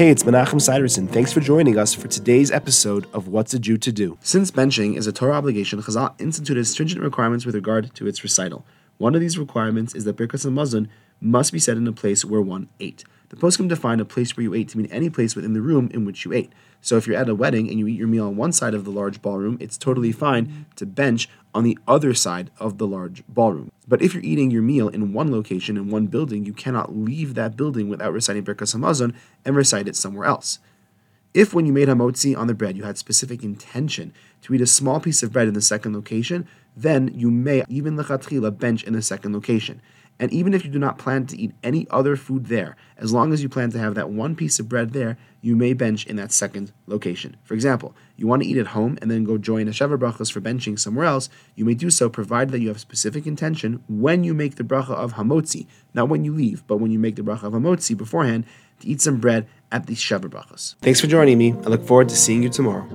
Hey, it's Menachem Siderson. Thanks for joining us for today's episode of What's a Jew to Do. Since benching is a Torah obligation, Chazal instituted stringent requirements with regard to its recital. One of these requirements is that Birkas Hamazon must be said in a place where one ate. The poskim define a place where you ate to mean any place within the room in which you ate. So if you're at a wedding and you eat your meal on one side of the large ballroom, it's totally fine to bench on the other side of the large ballroom. But if you're eating your meal in one location in one building, you cannot leave that building without reciting Birkas Hamazon and recite it somewhere else. If when you made hamotzi on the bread you had specific intention to eat a small piece of bread in the second location, then you may even lechatchila bench in the second location. And even if you do not plan to eat any other food there, as long as you plan to have that one piece of bread there, you may bench in that second location. For example, you want to eat at home and then go join a Sheva Brachos for benching somewhere else, you may do so provided that you have specific intention when you make the bracha of Hamotzi, not when you leave, but when you make the bracha of Hamotzi beforehand to eat some bread at the Sheva Brachos. Thanks for joining me. I look forward to seeing you tomorrow.